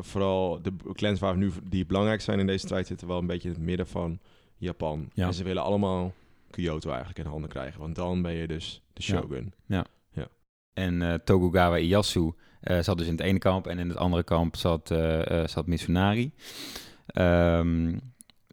Vooral de clans waar nu die belangrijk zijn in deze strijd zitten wel een beetje in het midden van Japan. Ja. En ze willen allemaal Kyoto eigenlijk in handen krijgen. Want dan ben je dus de shogun. Ja. ja. ja. En Tokugawa Ieyasu zat dus in het ene kamp en in het andere kamp zat, uh, zat Mitsunari. Um,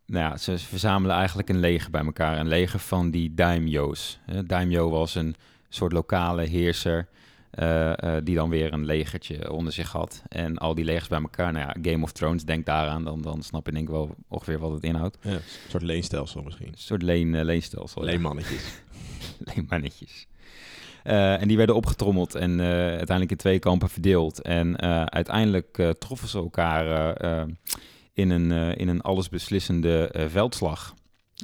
nou ja, ze verzamelen eigenlijk een leger bij elkaar. Een leger van die daimyo's. Daimyo was een soort lokale heerser uh, uh, die dan weer een legertje onder zich had. En al die legers bij elkaar, nou ja, Game of Thrones, denk daaraan, dan, dan snap je denk ik wel ongeveer wat het inhoudt. Ja, een soort leenstelsel misschien. Een soort leen, uh, leenstelsel. Leenmannetjes. Ja. Leenmannetjes. Uh, en die werden opgetrommeld en uh, uiteindelijk in twee kampen verdeeld. En uh, uiteindelijk troffen ze elkaar in, een, in een allesbeslissende veldslag.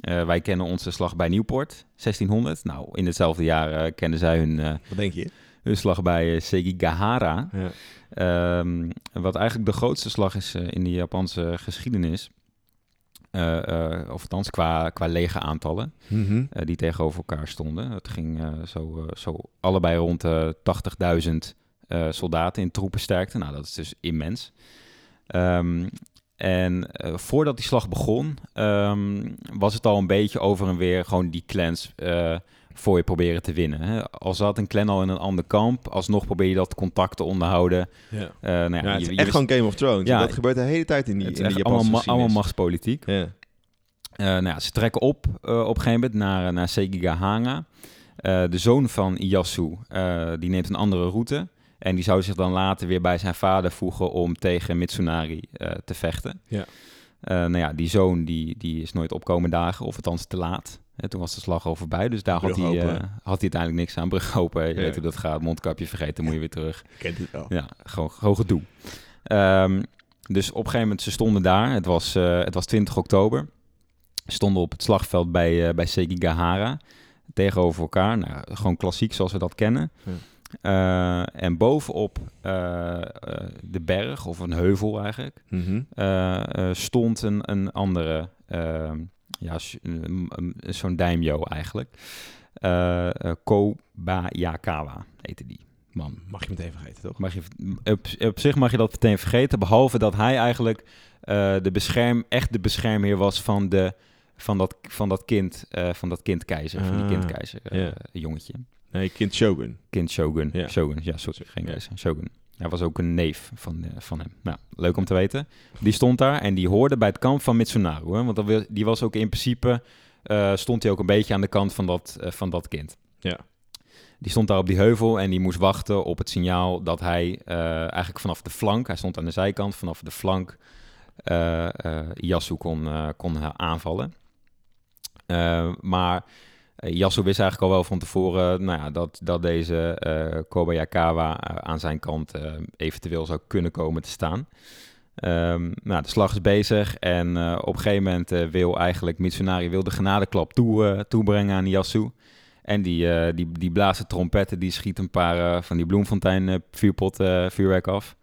wij kennen onze slag bij Nieuwpoort, 1600. Nou, in hetzelfde jaar kennen zij hun... Wat denk je? hun slag bij uh, Sekigahara. Ja. Um, wat eigenlijk de grootste slag is uh, in de Japanse geschiedenis. Uh, of althans qua, qua lege aantallen mm -hmm. die tegenover elkaar stonden. Het ging zo, zo allebei rond de 80.000 soldaten in troepensterkte. Nou, dat is dus immens. Um, en voordat die slag begon, um, was het al een beetje over en weer gewoon die clans voor je proberen te winnen. Hè. Al zat een clan al in een ander kamp, alsnog probeer je dat contact te onderhouden. Ja, uh, nou ja, ja het is je, echt gewoon Game of Thrones. Ja, dat gebeurt de hele tijd in die, het in Japanse allemaal, allemaal machtspolitiek. Ja. Uh, nou ja, ze trekken op uh, op een gegeven moment naar, naar Sekigahara. De zoon van Ieyasu, uh, die neemt een andere route. En die zou zich dan later weer bij zijn vader voegen om tegen Mitsunari eh, te vechten. Ja. Eh, nou ja, die zoon die, die is nooit opkomen dagen, of althans te laat. En toen was de slag al voorbij, dus daar had hij, eh, had hij uiteindelijk niks aan. Brug open, je Ja. weet hoe dat gaat. Mondkapje vergeten, moet je weer terug. Ik ken het wel. Ja, gewoon, gewoon gedoe. Ehm, dus op een gegeven moment, ze stonden daar. Het was, eh, het was 20 oktober. Ze stonden op het slagveld bij, eh, bij Sekigahara. Tegenover elkaar. Nou, gewoon klassiek zoals we dat kennen. Ja. En bovenop de berg, of een heuvel eigenlijk, Mhm. stond een, een andere, ehm, ja, zo'n daimyo eigenlijk. Eh eh, Kobayakawa heette die man. Mag je meteen vergeten, toch? Mag je, op, op zich mag je dat meteen vergeten, behalve dat hij eigenlijk eh, de bescherm, echt de beschermheer was van, de, van, dat, van dat kind, eh, van dat kindkeizer, van die Ah, kindkeizer, ja. jongetje. Nee, kind Shogun. Kind Shogun. Ja. Shogun, ja, sorry, geen Ja. keizer. Shogun. Hij was ook een neef van, eh, van hem. Nou, leuk om te weten. Die stond daar en die hoorde bij het kamp van Mitsunaru. Hè, want dat die was ook in principe, eh, stond hij ook een beetje aan de kant van dat, eh, van dat kind. Ja. Die stond daar op die heuvel en die moest wachten op het signaal dat hij eigenlijk vanaf de flank, hij stond aan de zijkant, vanaf de flank Yasu kon, kon aanvallen. Maar Yasu wist eigenlijk al wel van tevoren nou ja, dat, dat deze eh Kobayakawa eh, aan zijn kant eh, eventueel zou kunnen komen te staan. Ehm, nou, de slag is bezig en eh, op een gegeven moment eh, wil eigenlijk Mitsunari wil de genadeklap toe, eh, toebrengen aan Yasu. En die, eh, die, die blaast trompetten, die schiet een paar eh, van die bloemfontein eh, vuurpot eh, vuurwerk af.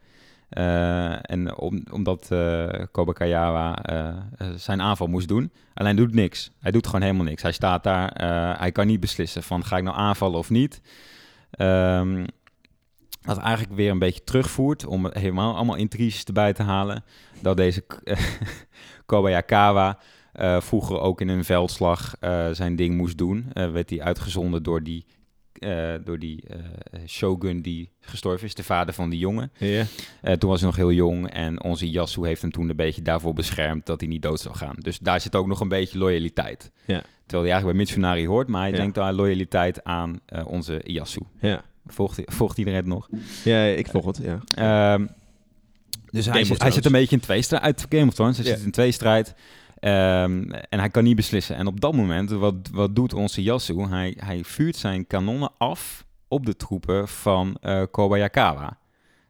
Eh, en om, omdat eh, zijn aanval moest doen. Alleen doet niks. Hij doet gewoon helemaal niks. Hij staat daar. hij kan niet beslissen van ga ik nou aanvallen of niet. Ehm wat eigenlijk weer een beetje terugvoert om helemaal allemaal intriges erbij te halen. Dat deze Kobayakawa vroeger ook in een veldslag zijn ding moest doen. Werd hij uitgezonden door die, eh, door die eh, shogun die gestorven is, de vader van die jongen. Toen was hij nog heel jong en onze Yasu heeft hem toen een beetje daarvoor beschermd dat hij niet dood zou gaan. Dus daar zit ook nog een beetje loyaliteit. Terwijl hij eigenlijk bij Mitsunari hoort, maar hij denkt aan loyaliteit aan onze Yasu. Volgt, volgt iedereen het nog? ja, ik volg het, ja. Ehm, dus hij, hij zit een beetje in tweestrijd. Uit Game of Thrones. Hij zit in tweestrijd. Ehm en hij kan niet beslissen. En op dat moment, wat, wat doet onze Yasu? Hij, hij vuurt zijn kanonnen af op de troepen van eh Kobayakawa.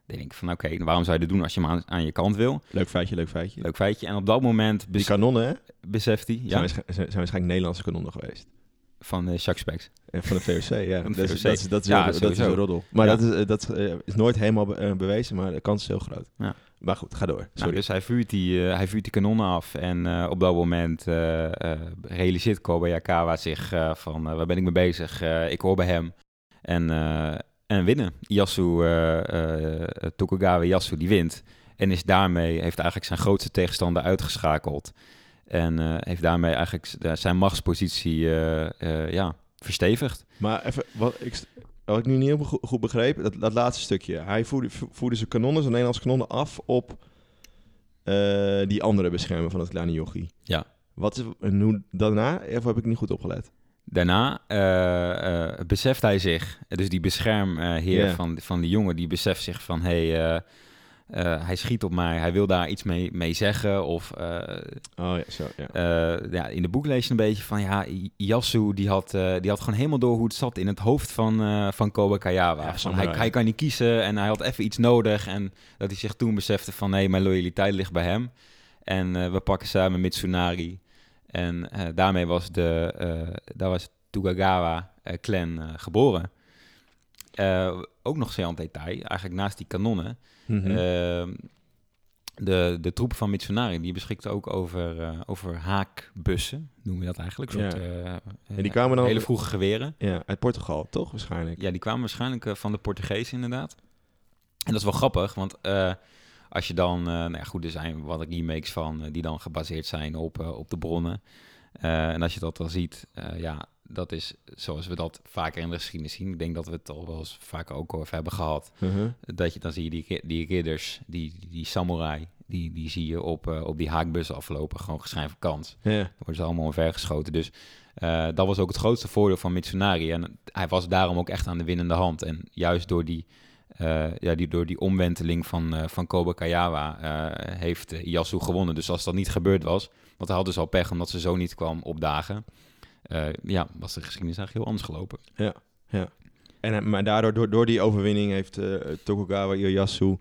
Dan denk ik van, oké, waarom zou je dat doen als je hem aan, aan je kant wil? Leuk feitje, leuk feitje. Leuk feitje. En op dat moment Die kanonnen, hè? beseft hij, Zijn, ja, waarsch- zijn, zijn waarschijnlijk Nederlandse kanonnen geweest. van uh, Specs. En van de VOC, ja. De dat, is, dat, is, dat, is, Ja, een- dat is een roddel. Maar Ja. dat, is, eh, dat eh, is nooit helemaal be- eh, bewezen, maar de kans is heel groot. Ja. Maar goed, ga door. Nou, Sorry. dus hij vuurt, die, eh, hij vuurt die kanonnen af. En eh, op dat moment eh, realiseert Kobayakawa zich van... waar ben ik mee bezig? Ik hoor bij hem. En, en winnen. Yasu, Tokugawa Yasu, die wint. En is daarmee, heeft eigenlijk zijn grootste tegenstander uitgeschakeld. En heeft daarmee eigenlijk zijn machtspositie ja, verstevigd. Maar even, wat ik, wat ik nu niet helemaal goed, begreep, dat, dat laatste stukje. Hij voerde, vo- voerde zijn kanonnen, zijn Nederlandse kanonnen af op eh, die andere beschermer van het kleine jochie. Ja. Wat is, en hoe daarna? Of heb ik niet goed opgelet? Daarna eh, eh, beseft hij zich, dus die beschermheer Ja. van, van die jongen, die beseft zich van, hé, hey, eh, hij schiet op mij, hij wil daar iets mee, mee zeggen. Of eh, Oh ja, zo, ja. eh, ja, in de boek lees je een beetje van, ja, Yasu, die had, die had gewoon helemaal door hoe het zat in het hoofd van, van. Ja, van, samurai. hij, hij kan niet kiezen en hij had even iets nodig. En dat hij zich toen besefte van, nee, mijn loyaliteit ligt bij hem. En we pakken samen Mitsunari. En daarmee was de, daar was Tokugawa-clan eh, geboren. Eh, ook nog zeer aan detail, eigenlijk naast die kanonnen. Mhm. Ehm, de, de troepen van Mitsunari die beschikten ook over, eh, over haakbussen, noemen we dat eigenlijk. Een Ja. soort, eh, En die kwamen dan- hele vroege geweren. ja, uit Portugal, toch? Waarschijnlijk. Ja, die kwamen waarschijnlijk eh, van de Portugezen inderdaad. En dat is wel grappig, want eh, als je dan... eh, nou ja, goed, er zijn wat remakes van eh, die dan gebaseerd zijn op, eh, op de bronnen. Eh, en als je dat dan ziet, eh, ja, dat is zoals we dat vaker in de geschiedenis zien. Ik denk dat we het al wel eens vaker ook over hebben gehad. Mhm. Dat je dan zie je die, die ridders, die, die, samurai, die, die zie je op, eh, op die haakbussen aflopen. Gewoon geschreven kans. Ja. Dan worden ze allemaal omvergeschoten. Dus eh, dat was ook het grootste voordeel van Mitsunari. En hij was daarom ook echt aan de winnende hand. En juist door die eh, ja, die, door die omwenteling van, van Kobe Kayawa heeft Ieyasu gewonnen. Dus als dat niet gebeurd was, want hij had dus al pech omdat ze zo niet kwam opdagen, ja, was de geschiedenis eigenlijk heel anders gelopen. Ja, ja. En, maar daardoor, door, door die overwinning heeft Tokugawa Ieyasu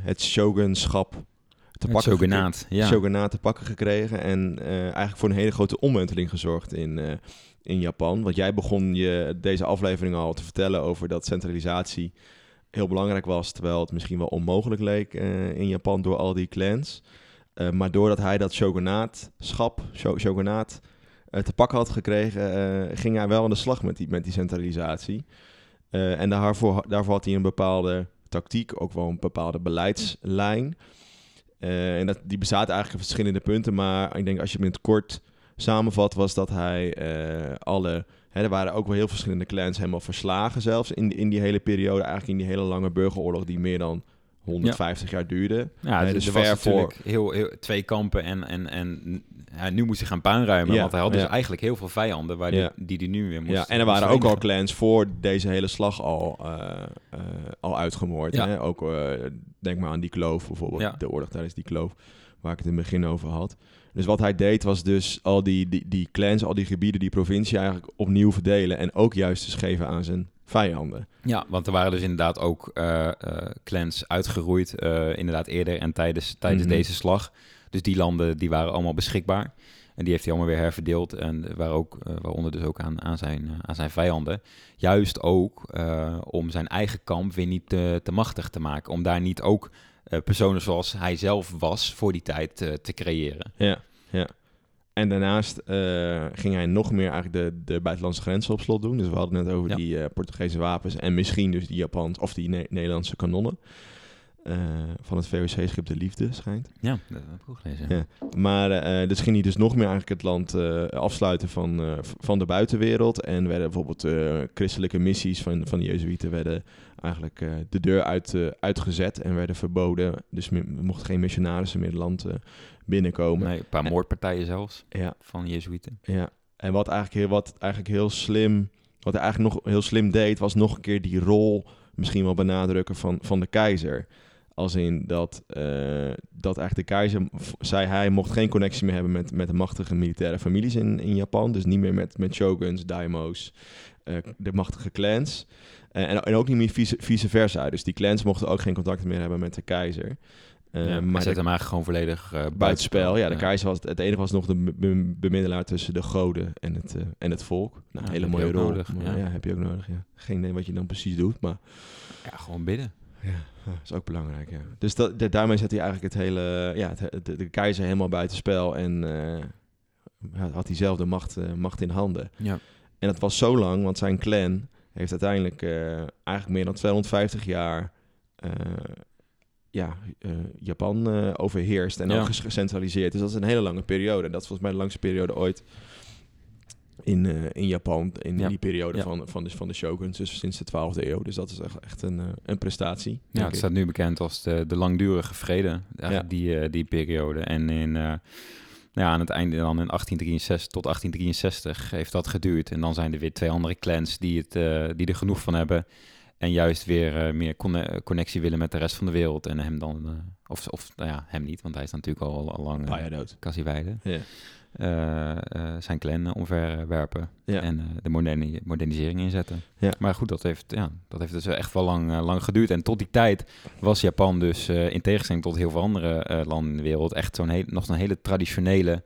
het shogunschap te pakken shogunaat, ja. shogunaat te pakken gekregen. En eigenlijk voor een hele grote omwenteling gezorgd in, in Japan. Want jij begon je deze aflevering al te vertellen over dat centralisatie heel belangrijk was, terwijl het misschien wel onmogelijk leek uh, in Japan door al die clans. Uh, maar doordat hij dat shogunaatschap, shogunaat, uh, te pakken had gekregen, ging hij wel aan de slag met die, met die centralisatie. en daarvoor, daarvoor had hij een bepaalde tactiek, ook wel een bepaalde beleidslijn. en dat, die bestaat eigenlijk uit verschillende punten, maar ik denk als je het in het kort samenvat, was dat hij alle er waren ook wel heel verschillende clans helemaal verslagen zelfs in, in die hele periode. Eigenlijk in die hele lange burgeroorlog die meer dan 150 jaar duurde. Ja, dus, dus ver voor heel, heel, twee kampen en, en, en ja, nu moest hij gaan puinruimen, ja, want hij had dus eigenlijk heel veel vijanden waar die, die, die nu weer moest. Ja, en er waren ook al clans voor deze hele slag al, uh, uh, al uitgemoord. Hè? Ook uh, denk maar aan die kloof bijvoorbeeld, de oorlog tijdens die kloof, waar ik het in het begin over had. Dus wat hij deed was dus al die, die, die clans, al die gebieden, die provincie eigenlijk opnieuw verdelen. En ook juist dus geven aan zijn vijanden. Ja, want er waren dus inderdaad ook uh, clans uitgeroeid, uh, inderdaad eerder en tijdens, tijdens mhm. deze slag. Dus die landen die waren allemaal beschikbaar. En die heeft hij allemaal weer herverdeeld. En waar ook, waaronder dus ook aan, aan, zijn, aan zijn vijanden. Juist ook om zijn eigen kamp weer niet te, te machtig te maken. Om daar niet ook uh, personen zoals hij zelf was voor die tijd te creëren. Ja, ja. En daarnaast uh, ging hij nog meer eigenlijk de, de buitenlandse grenzen op slot doen. Dus we hadden net over die Portugese wapens en misschien dus die Japans of die ne Nederlandse kanonnen. van het VOC-schip De Liefde, schijnt. Ja, dat heb ik ook gelezen. Ja. Maar uh, dus ging hij dus nog meer eigenlijk het land afsluiten van, van de buitenwereld. En werden bijvoorbeeld christelijke missies van, van de Jezuïeten werden eigenlijk uh, de deur uit, uh, uitgezet en werden verboden. Dus er mochten geen missionarissen meer het land uh, binnenkomen. Nee, een paar moordpartijen zelfs ja. van Jezuïeten. Ja, en wat eigenlijk, heel, wat eigenlijk heel slim, wat hij eigenlijk nog heel slim deed, was nog een keer die rol misschien wel benadrukken van, van de keizer. Als in dat, dat eigenlijk de keizer, zei hij, mocht geen connectie meer hebben met, met de machtige militaire families in, in Japan. Dus niet meer met, met shoguns, daimo's, de machtige clans. Eh, en, en, ook niet meer vice, vice, versa. Dus die clans mochten ook geen contact meer hebben met de keizer. Uh, maar zet hem eigenlijk gewoon volledig uh, buitenspel. Ja, de keizer was het, enige was nog de bemiddelaar tussen de goden en het, uh, en het volk. Nou, ja, hele mooie rol. Nodig, ja. ja. heb je ook nodig. Ja. Geen idee wat je dan precies doet, maar... Ja, gewoon bidden. Ja, dat is ook belangrijk, ja. Dus dat, daarmee zet hij eigenlijk het hele... Ja, het, de, de, keizer helemaal buitenspel en had hij zelf de macht, macht in handen. Ja. En dat was zo lang, want zijn clan heeft uiteindelijk uh, eigenlijk meer dan 250 jaar uh, ja, uh, Japan overheerst en ook gecentraliseerd. Dus dat is een hele lange periode. En dat is volgens mij de langste periode ooit in, in Japan. In, ja. die periode van, van, de, van de shoguns, dus sinds de 12e eeuw. Dus dat is echt, echt een, een prestatie. Ja, het staat nu bekend als de, de langdurige vrede, die, die periode. En in nou ja, aan het einde dan in 1863 tot 1863 heeft dat geduurd. En dan zijn er weer twee andere clans die, het, uh, die er genoeg van hebben. En juist weer uh, meer connectie willen met de rest van de wereld. En hem dan, uh, of, of nou ja, hem niet, want hij is natuurlijk al, al lang uh, dood. Cassieweide. Ja. Zijn clan omverwerpen ja. en de moderni modernisering inzetten. Ja. Maar goed, dat heeft, ja, dat heeft dus echt wel lang, lang geduurd. En tot die tijd was Japan dus, in tegenstelling tot heel veel andere landen in de wereld, echt zo'n heel, nog een hele traditionele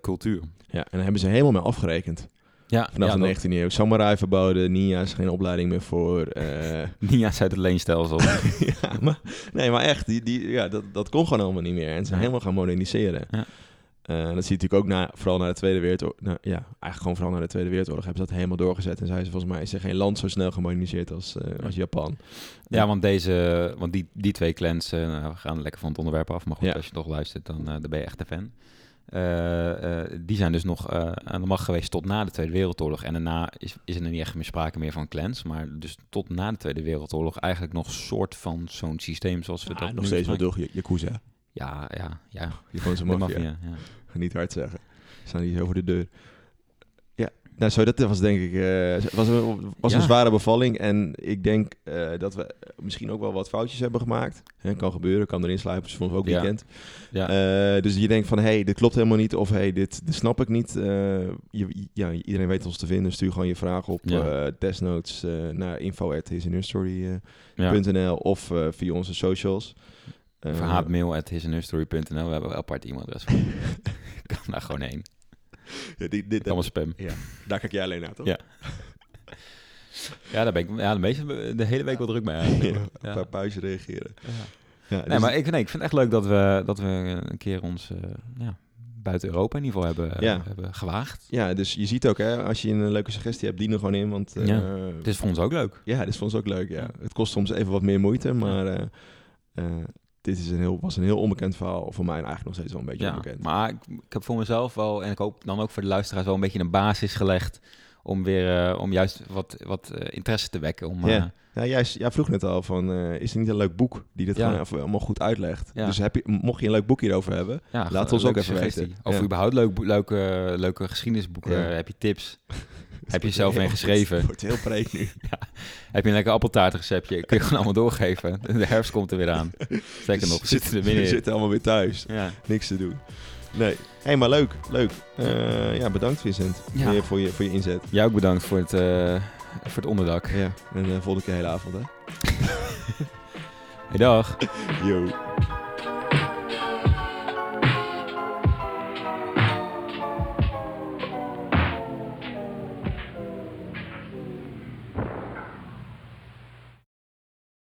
cultuur. Ja, en daar hebben ze helemaal mee afgerekend. Ja, Vanaf de 19e eeuw. Samurai verboden, ninja's geen opleiding meer voor. Uh... ninja's uit het leenstelsel. ja, maar, nee, maar echt, die, die, ja, dat, dat kon gewoon allemaal niet meer. En ze zijn helemaal gaan moderniseren. Ja. Uh, dat zie je natuurlijk ook na, vooral na de Tweede Wereldoorlog. Nou, ja, eigenlijk gewoon vooral na de Tweede Wereldoorlog hebben ze dat helemaal doorgezet. En zei ze volgens mij is er geen land zo snel gemoderniseerd als, uh, als Japan. Ja, want deze, want die, die twee clans, uh, nou, we gaan lekker van het onderwerp af. Maar goed, als je toch luistert, dan, dan ben je echt een fan. Die zijn dus nog aan de macht geweest tot na de Tweede Wereldoorlog. En daarna is, is er niet echt meer sprake meer van clans. Maar dus tot na de Tweede Wereldoorlog eigenlijk nog soort van zo'n systeem zoals we ah, dat nog steeds wel door Yakuza. Ja, ja, ja. Je gewoon zo'n maffia. Ja. Niet hard zeggen. Staan niet over de deur. Ja. Nou, zo, dat was denk ik eh, was een, was Ja. een zware bevalling. En ik denk eh, dat we misschien ook wel wat foutjes hebben gemaakt. Hè, kan gebeuren, kan erin sluipen. Ons ook Ja. weekend. Ja. Eh, dus je denkt van, hé, hey, dit klopt helemaal niet. Of hé, hey, dit, dit snap ik niet. Je, ja, iedereen weet ons te vinden. Stuur gewoon je vraag op Ja. desnotes eh, naar info.hisinherstory.nl ja. of via onze socials. Eh, Of haatmail at hisandherstory.nl. We hebben een apart e-mailadres kan daar gewoon heen. ja, die, dit, Allemaal spam. ja, daar kijk jij alleen naar, toch? Ja. Ja, daar ben ik ja, de, meeste, de hele week wel druk mee. Ja. Een paar pauze reageren. Ja. Ja, Nee, dus- maar ik, nee, ik vind het echt leuk dat we, dat we een keer ons eh, ja, buiten Europa in ieder geval hebben, Ja. hebben gewaagd. Ja, dus je ziet ook, hè, als je een leuke suggestie hebt, dien er gewoon in. Want eh, Ja. Het is voor ons ook leuk. ja, dit is voor ons ook leuk. Ja. Ja. Het kost soms even wat meer moeite, maar dit is een heel, was een heel onbekend verhaal. Voor mij eigenlijk nog steeds wel een beetje Ja, onbekend. maar ik, ik heb voor mezelf wel, en ik hoop dan ook voor de luisteraars, wel een beetje een basis gelegd om weer, eh, om juist wat, wat eh, interesse te wekken. Om, Ja. eh, Ja, jij, jij vroeg net al van, is er niet een leuk boek die dit Ja. gewoon even allemaal goed uitlegt? Dus heb je, mocht je een leuk boek hierover hebben, Laat ons ook even suggestie. weten. Of überhaupt leuk, leuke, leuke geschiedenisboeken. Heb je tips? Heb je zelf een geschreven? Het wordt heel breed nu. Heb je een lekker appeltaartreceptje? Kun je gewoon allemaal doorgeven. De herfst komt er weer aan. Zeker nog, we zitten er we zitten allemaal weer thuis. Ja. Niks te doen. Nee. Hé, hey, maar leuk. Leuk. Eh, ja, bedankt Vincent Ja. voor, je, voor, je, voor je inzet. Jij ook bedankt voor het, eh, voor het onderdak. Ja. En uh, volgende keer hele avond, hè? Hey, dag. Yo.